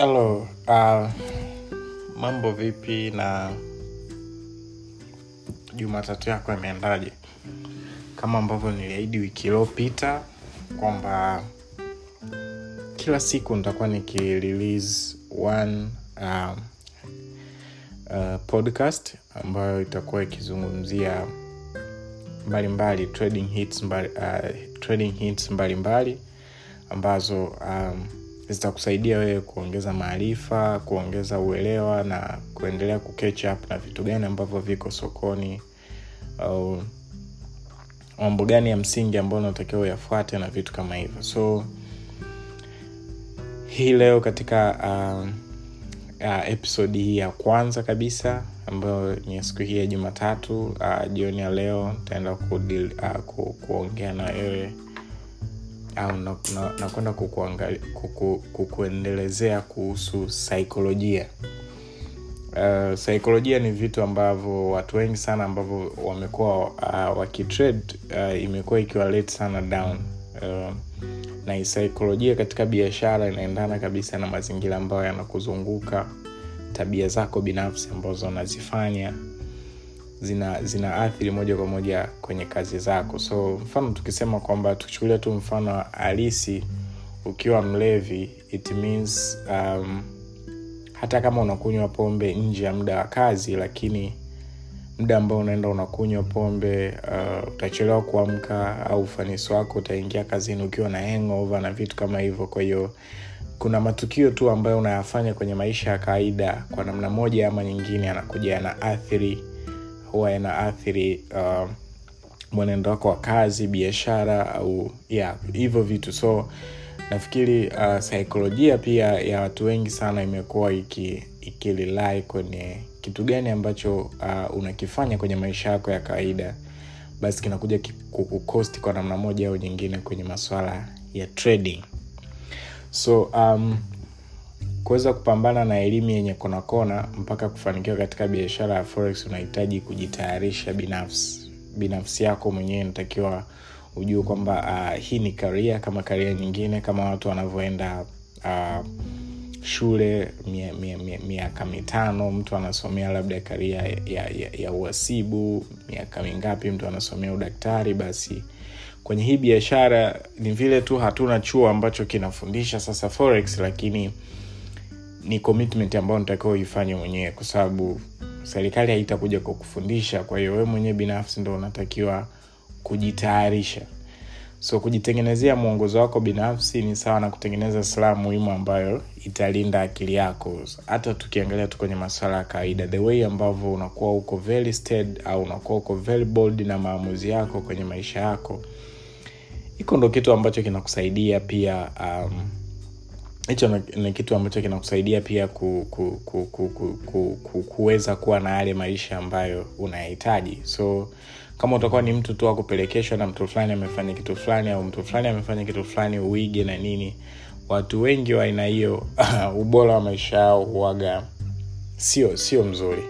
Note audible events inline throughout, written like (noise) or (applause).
Hello, uh, mambo vipi na Jumatatu yako imeendaje? Kama ambavyo niliahidi wiki iliyopita kwamba kila siku nitakuwa nikirelease um, uh, podcast ambayo itakuwa ikizungumzia mbalimbali trading hits mbali, uh, trading hits mbalimbali ambazo um, zitakusaidia wewe kuongeza maarifa kuongeza uelewa na kuendelea up na vitu gani ambavyo viko sokoni au mambo gani ya msingi ambayo unatakiwa uyafuate na vitu kama hivyo. So hii leo katika uh, uh, episodi hii ya kwanza kabisa ambayo ni siku hii ya jumatatu uh, jioni ya leo nitaenda ku, uh, ku, kuongea na wewe au nakwenda na, na kuku, kukuendelezea kuhusu saikolojia. Uh, saikolojia ni vitu ambavyo watu wengi sana ambavyo wamekuwa uh, wakitrade uh, imekuwa ikiwalete sana down. Uh, na saikolojia katika biashara inaendana kabisa na mazingira ambayo yanakuzunguka tabia zako binafsi ambazo unazifanya zina zinaathiri moja kwa moja kwenye kazi zako. So mfano tukisema kwamba tukichukulia tu mfano halisi ukiwa mlevi it means um, hata kama unakunywa pombe nje ya muda wa kazi lakini muda ambao unaenda unakunywa pombe uh, utachelewa kuamka au ufanisi wako utaingia kazini ukiwa na hangover na vitu kama hivyo. Kwa hiyo kuna matukio tu ambayo unayafanya kwenye maisha ya kawaida kwa namna moja ama nyingine yanakuja yana athiri huwa yanaathiri uh, mwenendo wako wa kazi biashara au yeah, hivyo vitu. So nafikiri uh, saikolojia pia ya watu wengi sana imekuwa ikililai iki kwenye kitu gani ambacho uh, unakifanya kwenye maisha yako ya kawaida. Basi kinakuja kukukosti kwa namna moja au nyingine kwenye maswala ya trading. So um, kuweza kupambana na elimu yenye konakona mpaka kufanikiwa katika biashara ya forex unahitaji kujitayarisha binafsi. Binafsi yako mwenyewe natakiwa ujue kwamba uh, hii ni karia kama karia nyingine kama watu wanavyoenda uh, shule miaka mia, mia, mia mitano mtu anasomea labda karia ya, ya, ya uhasibu miaka mingapi mtu anasomea udaktari basi kwenye hii biashara ni vile tu hatuna chuo ambacho kinafundisha sasa forex lakini ni commitment ambayo natakiwa uifanye mwenyewe kwa sababu serikali haitakuja kwa kufundisha kwa hiyo wewe mwenyewe binafsi ndo unatakiwa kujitayarisha. So kujitengenezea mwongozo wako binafsi ni sawa na kutengeneza silaha muhimu ambayo italinda akili yako. Hata tukiangalia tu kwenye maswala ya kawaida the way ambavyo unakuwa uko very stead au unakuwa uko very bold na maamuzi yako kwenye maisha yako hiko ndo kitu ambacho kinakusaidia pia um, hicho ni kitu ambacho kinakusaidia pia ku, ku, ku, ku, ku, ku, ku, kuweza kuwa na yale maisha ambayo unayahitaji. So kama utakuwa ni mtu tu wa kupelekeshwa na mtu fulani amefanya kitu fulani au mtu fulani amefanya kitu fulani uige na nini watu wengi wa aina hiyo (laughs) ubora wa maisha yao huaga sio sio mzuri.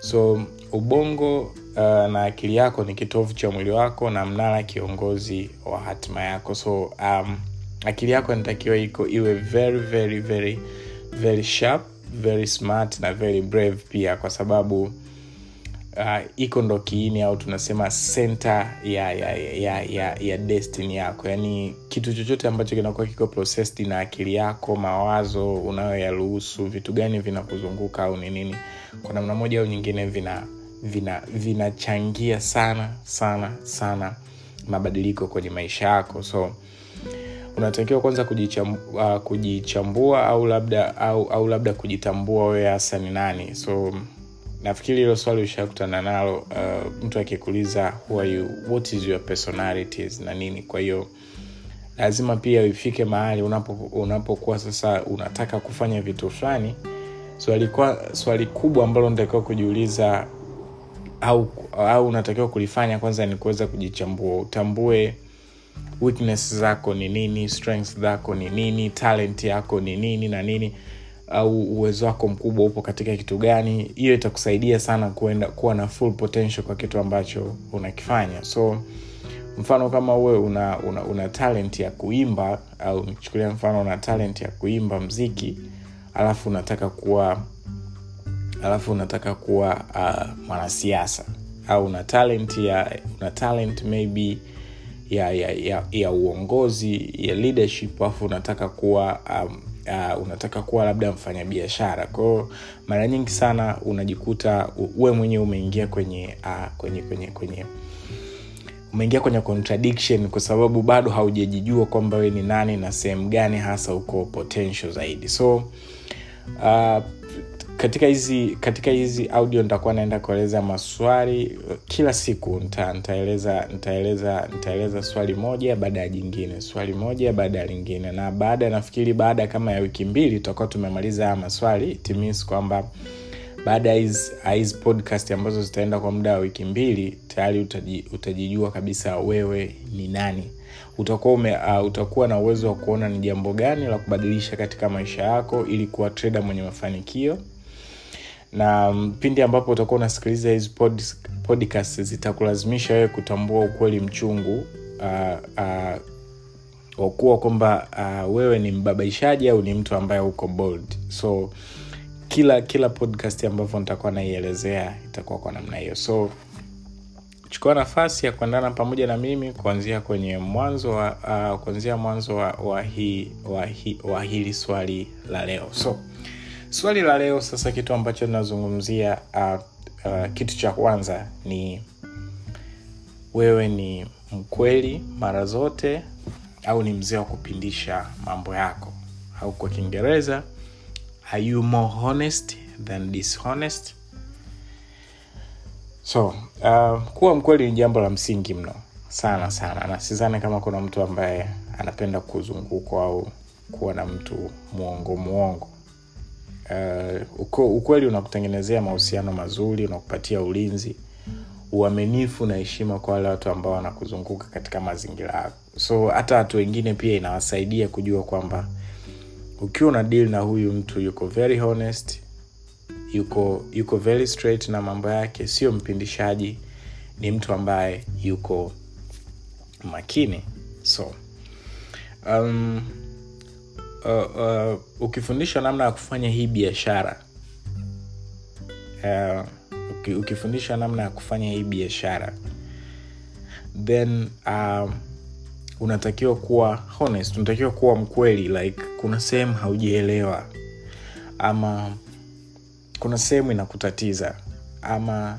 So ubongo uh, na akili yako ni kitovu cha mwili wako na mnara kiongozi wa hatima yako. So um, akili yako inatakiwa iko iwe very very very very sharp very smart na very brave pia kwa sababu uh, iko ndo kiini au tunasema center ya ya, ya, ya, ya destiny yako. Yaani kitu chochote ambacho kinakuwa kiko processed na akili yako mawazo unayoyaruhusu vitu gani vinakuzunguka au ni nini kwa namna moja au nyingine vina vinachangia vina sana sana sana mabadiliko kwenye maisha yako. So unatakiwa kwanza kujichambua, uh, kujichambua au labda au, au labda kujitambua wewe hasa ni nani. So nafikiri hilo swali ushakutana nalo uh, mtu akikuuliza what is your personalities na nini. Kwa hiyo lazima pia ifike mahali unapokuwa unapo sasa unataka kufanya vitu fulani. Swali, swali kubwa ambalo unatakiwa kujiuliza au au unatakiwa kulifanya kwanza ni kuweza kujichambua utambue weakness zako ni nini strength zako ni nini talent yako ni nini na nini au uwezo wako mkubwa upo katika kitu gani. Hiyo itakusaidia sana kuenda kuwa na full potential kwa kitu ambacho unakifanya. So mfano kama uwe una, una, una talent ya kuimba au nichukulia mfano una talent ya kuimba mziki alafu unataka kuwa alafu unataka kuwa uh, mwanasiasa. Au una talent ya una talent maybe ya ya, ya, ya uongozi ya leadership alafu unataka kuwa um, uh, unataka kuwa labda mfanyabiashara. Kwao mara nyingi sana unajikuta uwe mwenyewe umeingia kwenye uh, kwenye kwenye kwenye umeingia kwenye contradiction kwa sababu bado haujajijua kwamba we ni nani na sehemu gani hasa uko potential zaidi. So uh, katika hizi katika hizi audio nitakuwa naenda kueleza maswali kila siku nita, nitaeleza nitaeleza nitaeleza swali moja baada ya jingine swali moja baada ya lingine. Na baada nafikiri baada kama ya wiki mbili tutakuwa tumemaliza haya maswali. Timis kwamba baada ya hizi podcast ambazo zitaenda kwa muda wa wiki mbili tayari utaji, utajijua kabisa wewe ni nani. Utakuwa ume, uh, utakuwa na uwezo wa kuona ni jambo gani la kubadilisha katika maisha yako ili kuwa trader mwenye mafanikio na pindi ambapo utakuwa unasikiliza hizi pod, podcast zitakulazimisha wewe kutambua ukweli mchungu uh, uh, kwamba uh, wewe ni mbabaishaji au ni mtu ambaye uko bold. So kila kila podcast ambavyo nitakuwa naielezea itakuwa kwa namna hiyo. So chukua nafasi ya kuendana pamoja na mimi kuanzia kwenye mwanzo wa uh, kuanzia mwanzo wa, wa, hi, wa, hi, wa hili swali la leo. So swali la leo sasa kitu ambacho nazungumzia uh, uh, kitu cha kwanza ni wewe ni mkweli mara zote au ni mzee wa kupindisha mambo yako? Au kwa kiingereza are you more honest than dishonest? So uh, kuwa mkweli ni jambo la msingi mno sana sana. Na sizani kama kuna mtu ambaye anapenda kuzungukwa au kuwa na mtu mwongo mwongo uh, ukweli unakutengenezea mahusiano mazuri unakupatia ulinzi uaminifu na heshima kwa wale watu ambao wanakuzunguka katika mazingira yako. So hata watu wengine pia inawasaidia kujua kwamba ukiwa una deal na huyu mtu yuko very honest yuko yuko very straight na mambo yake sio mpindishaji ni mtu ambaye yuko makini. So um, uh, uh, ukifundishwa namna ya kufanya hii biashara uh, ukifundishwa namna ya kufanya hii biashara then um, unatakiwa kuwa honest unatakiwa kuwa mkweli like kuna sehemu haujaelewa ama kuna sehemu inakutatiza ama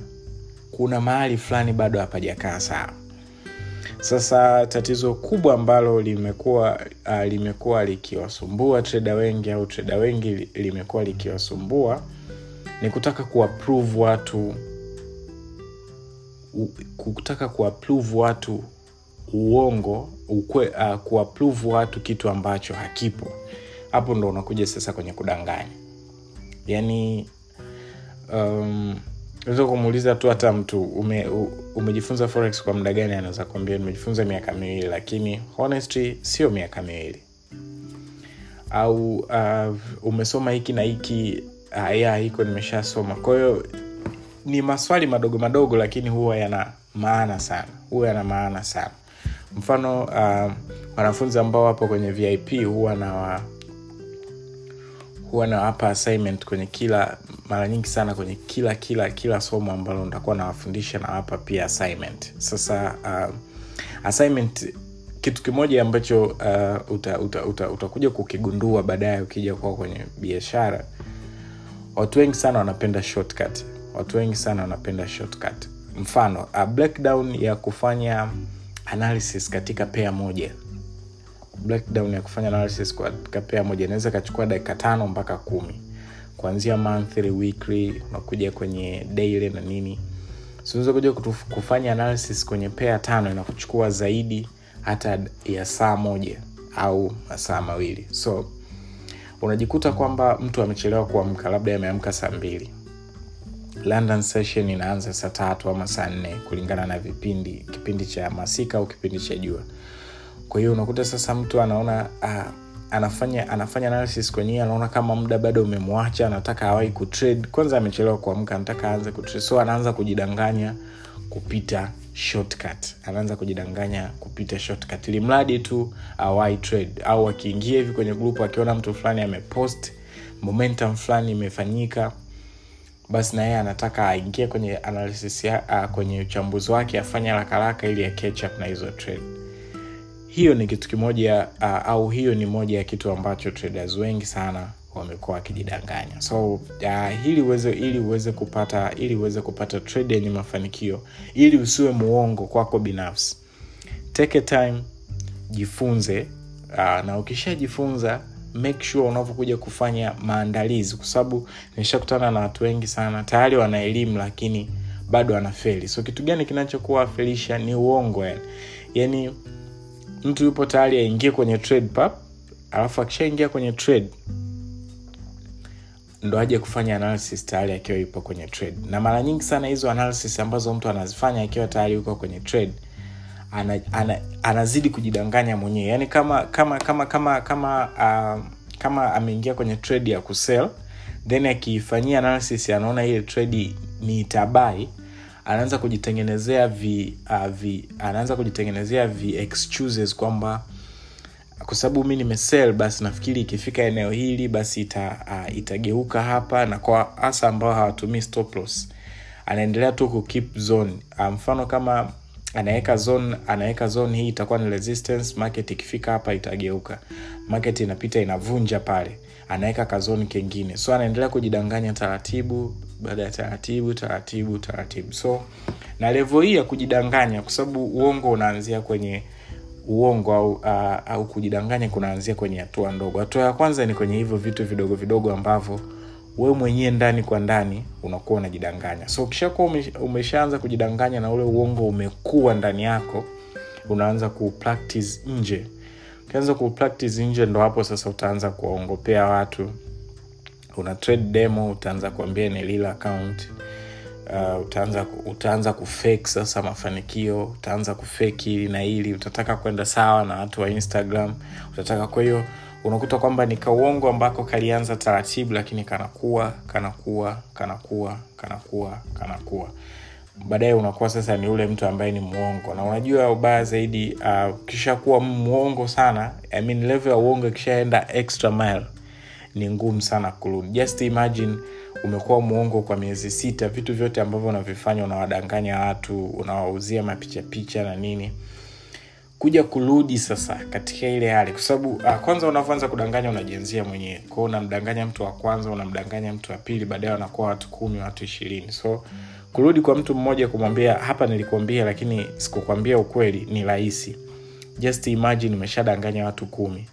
kuna mahali fulani bado hapajakaa sawa sasa tatizo kubwa ambalo limekuwa uh, limekuwa likiwasumbua treda wengi au treda wengi limekuwa likiwasumbua ni kutaka kuapprove watu kutaka kuapprove watu uongo ukwe, uh, kuapprove watu kitu ambacho hakipo. Hapo ndo unakuja sasa kwenye kudanganya. Yaani um, unaweza kumuuliza tu hata mtu ume, umejifunza forex kwa muda gani? Anaweza kuambia nimejifunza miaka miwili lakini honestly sio miaka miwili. Au uh, umesoma hiki na hiki uh, ya hiko nimeshasoma. Kwa hiyo ni maswali madogo madogo lakini huwa yana maana sana. Huwa yana maana sana. Mfano uh, wanafunzi ambao wapo kwenye vip huwa na wa, huwa nawapa assignment kwenye kila mara nyingi sana kwenye kila kila kila somo ambalo nitakuwa nawafundisha nawapa pia assignment. Sasa uh, assignment kitu kimoja ambacho uh, utakuja uta, uta, uta kukigundua baadaye ukija kuwa kwenye biashara watu wengi sana wanapenda shortcut. Watu wengi sana wanapenda shortcut. Mfano uh, breakdown ya kufanya analysis katika pea moja breakdown ya kufanya analysis kwa kapea moja inaweza ikachukua dakika tano mpaka kumi. Kuanzia monthly weekly unakuja kwenye daily na nini. Siweza kuja kufanya analysis kwenye pea tano inakuchukua zaidi hata ya saa moja au masaa mawili. So unajikuta kwamba mtu amechelewa kuamka labda ameamka saa mbili. London session inaanza saa tatu ama saa nne kulingana na vipindi kipindi cha masika au kipindi cha jua kwa hiyo unakuta sasa mtu anaona uh, anafanya anafanya analysis kwenye anaona kama muda bado umemwacha anataka awai kutrade. Kwanza amechelewa kuamka anataka aanze kutrade. So anaanza kujidanganya kupita shortcut. Anaanza kujidanganya kupita shortcut. Ili mradi tu awai trade. Au akiingia hivi kwenye grupu akiona mtu fulani amepost momentum fulani imefanyika basi na yeye anataka aingie kwenye analysis ya, uh, kwenye uchambuzi wake afanye haraka ili ya catch up na hizo trade hiyo ni kitu kimoja uh, au hiyo ni moja ya kitu ambacho traders wengi sana wamekuwa wakijidanganya. So uh, ili uweze ili uweze kupata ili uweze kupata trade yenye mafanikio ili usiwe muongo kwako binafsi take time jifunze uh, na ukishajifunza make sure unavyokuja kufanya maandalizi kwa sababu nimeshakutana na watu wengi sana tayari wana elimu lakini bado anafeli so kitu gani kinachokuwa afelisha ni uongo yani. Yani mtu yupo tayari aingie kwenye trade pap alafu akishaingia kwenye trade ndo aje kufanya analysis tayari akiwa yupo kwenye trade. Na mara nyingi sana hizo analysis ambazo mtu anazifanya akiwa tayari yuko kwenye trade ana, ana, anazidi kujidanganya mwenyewe. Yani kama kama kama kama kama uh, kama ameingia kwenye trade ya kusell then akiifanyia analysis anaona ile trade ni tabai anaanza kujitengenezea vi, uh, vi anaanza kujitengenezea vi excuses kwamba kwa sababu mi nimesel basi nafikiri ikifika eneo hili basi ita, uh, itageuka hapa na kwa hasa ambao hawatumii stop anaendelea tu ku keep zone. Uh, mfano kama anaweka zone anaweka zone hii itakuwa ni resistance market ikifika hapa itageuka. Market inapita inavunja pale anaweka kazoni kengine. So anaendelea kujidanganya taratibu baada ya taratibu taratibu taratibu. So na levo hii ya kujidanganya kwa sababu uongo unaanzia kwenye uongo au, uh, au kujidanganya kunaanzia kwenye hatua ndogo. Hatua ya kwanza ni kwenye hivyo vitu vidogo vidogo ambavyo wewe mwenyewe ndani kwa ndani unakuwa unajidanganya. So ukishakuwa umeshaanza kujidanganya na ule uongo umekuwa ndani yako unaanza ku nje ukianza kupractice nje ndo hapo sasa utaanza kuwaongopea watu. Una trade demo utaanza kuambia ni lila account. Uh, utaanza utaanza kufake sasa mafanikio utaanza kufake hili na hili. Utataka kwenda sawa na watu wa instagram. Utataka kwa hiyo unakuta kwamba ni kauongo ambako kalianza taratibu lakini kanakuwa kanakuwa kanakuwa kanakuwa kanakuwa baadaye unakuwa sasa ni ule mtu ambaye ni mwongo. Na unajua ubaya zaidi uh, mwongo sana I mean, level ya uongo ikishaenda extra mile ni ngumu sana kurudi. Just imagine umekuwa mwongo kwa miezi sita vitu vyote ambavyo unavifanya unawadanganya watu unawauzia mapichapicha na nini. Kuja kurudi sasa katika ile hali kwa sababu uh, kwanza unavyoanza kudanganya unajenzia mwenyewe. Kwao unamdanganya mtu wa kwanza unamdanganya mtu wa pili baadaye wanakuwa watu kumi watu ishirini. So kurudi kwa mtu mmoja kumwambia hapa nilikuambia lakini sikukwambia ukweli ni rahisi. Just imagine umeshadanganya watu kumi.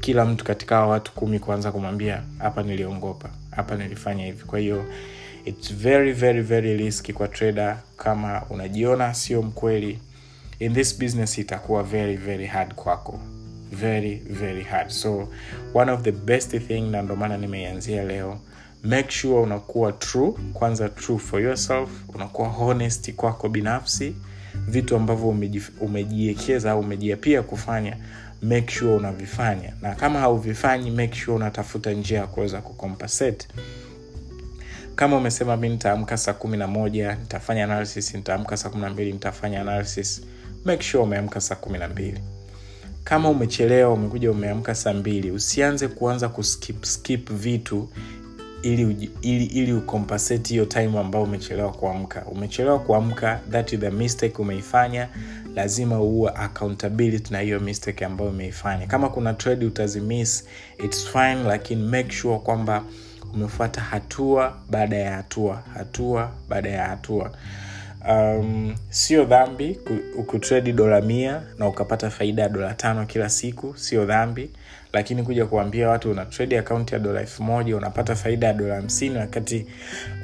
Kila mtu katika hao watu kumi kuanza kumwambia hapa niliongopa hapa nilifanya hivi. Kwa hiyo its very very very risky kwa trader kama unajiona sio mkweli. In this business itakuwa very very hard kwako. Very very hard. So one of the best thing na ndio maana nimeianzia leo make sure unakuwa true kwanza true for yourself unakuwa honest kwako binafsi. Vitu ambavyo umejiekeza au umejiapia kufanya make sure unavifanya. Na kama hauvifanyi make sure unatafuta njia ya kuweza kucompensate. Kama umesema mi nitaamka saa kumi na moja nitafanya analysis nitaamka saa kumi na mbili nitafanya analysis make sure umeamka saa kumi na mbili. Kama umechelewa umekuja umeamka saa mbili usianze kuanza kuskip skip vitu ili ili ili ucompensate hiyo time ambayo umechelewa kuamka. Umechelewa kuamka that the mistake umeifanya lazima uwe accountability na hiyo mistake ambayo umeifanya. Kama kuna trade utazimiss its fine lakini make sure kwamba umefuata hatua baada ya hatua hatua baada ya hatua. Um, sio dhambi kutredi dola mia na ukapata faida ya dola tano kila siku sio dhambi lakini kuja kuambia watu una trade account ya dola elfu moja unapata faida ya dola hamsini wakati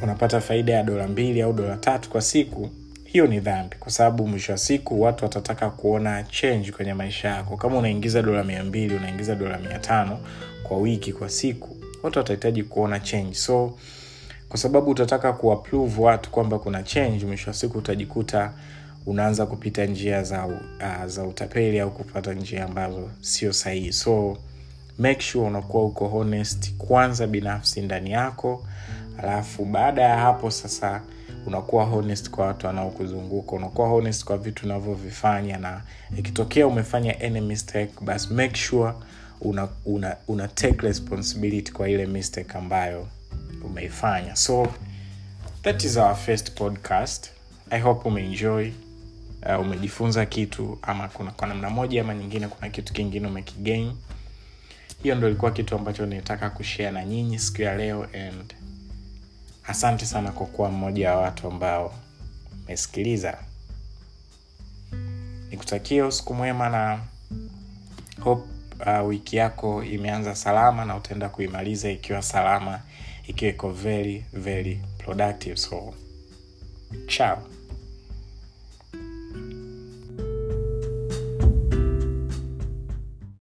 unapata faida ya dola mbili au dola tatu kwa siku hiyo ni dhambi. Kwa sababu mwisho wa siku watu watataka kuona change kwenye maisha yako. Kama unaingiza dola mia mbili unaingiza dola mia tano kwa wiki kwa siku watu watahitaji kuona change. So kwa sababu utataka kuapprove watu kwamba kuna change mwisho wa siku utajikuta unaanza kupita njia za, uh, za utapeli au kupata njia ambazo sio sahihi. So make sure unakuwa uko honest kwanza binafsi ndani yako. Alafu baada ya hapo sasa unakuwa honest kwa watu wanaokuzunguka. Unakuwa honest kwa vitu unavyovifanya na ikitokea umefanya any mistake basi make sure una, una, una take responsibility kwa ile mistake ambayo umeifanya. So that is our first podcast. I hope umeenjoy uh, umejifunza kitu ama kuna kwa namna moja ama nyingine kuna kitu kingine umekigain hiyo ndo ilikuwa kitu ambacho nitaka kushare na nyinyi siku ya leo and asante sana kwa kuwa mmoja wa watu ambao umesikiliza nikutakia usiku mwema na hope uh, wiki yako imeanza salama na utaenda kuimaliza ikiwa salama ikiwa iko very very productive. So ciao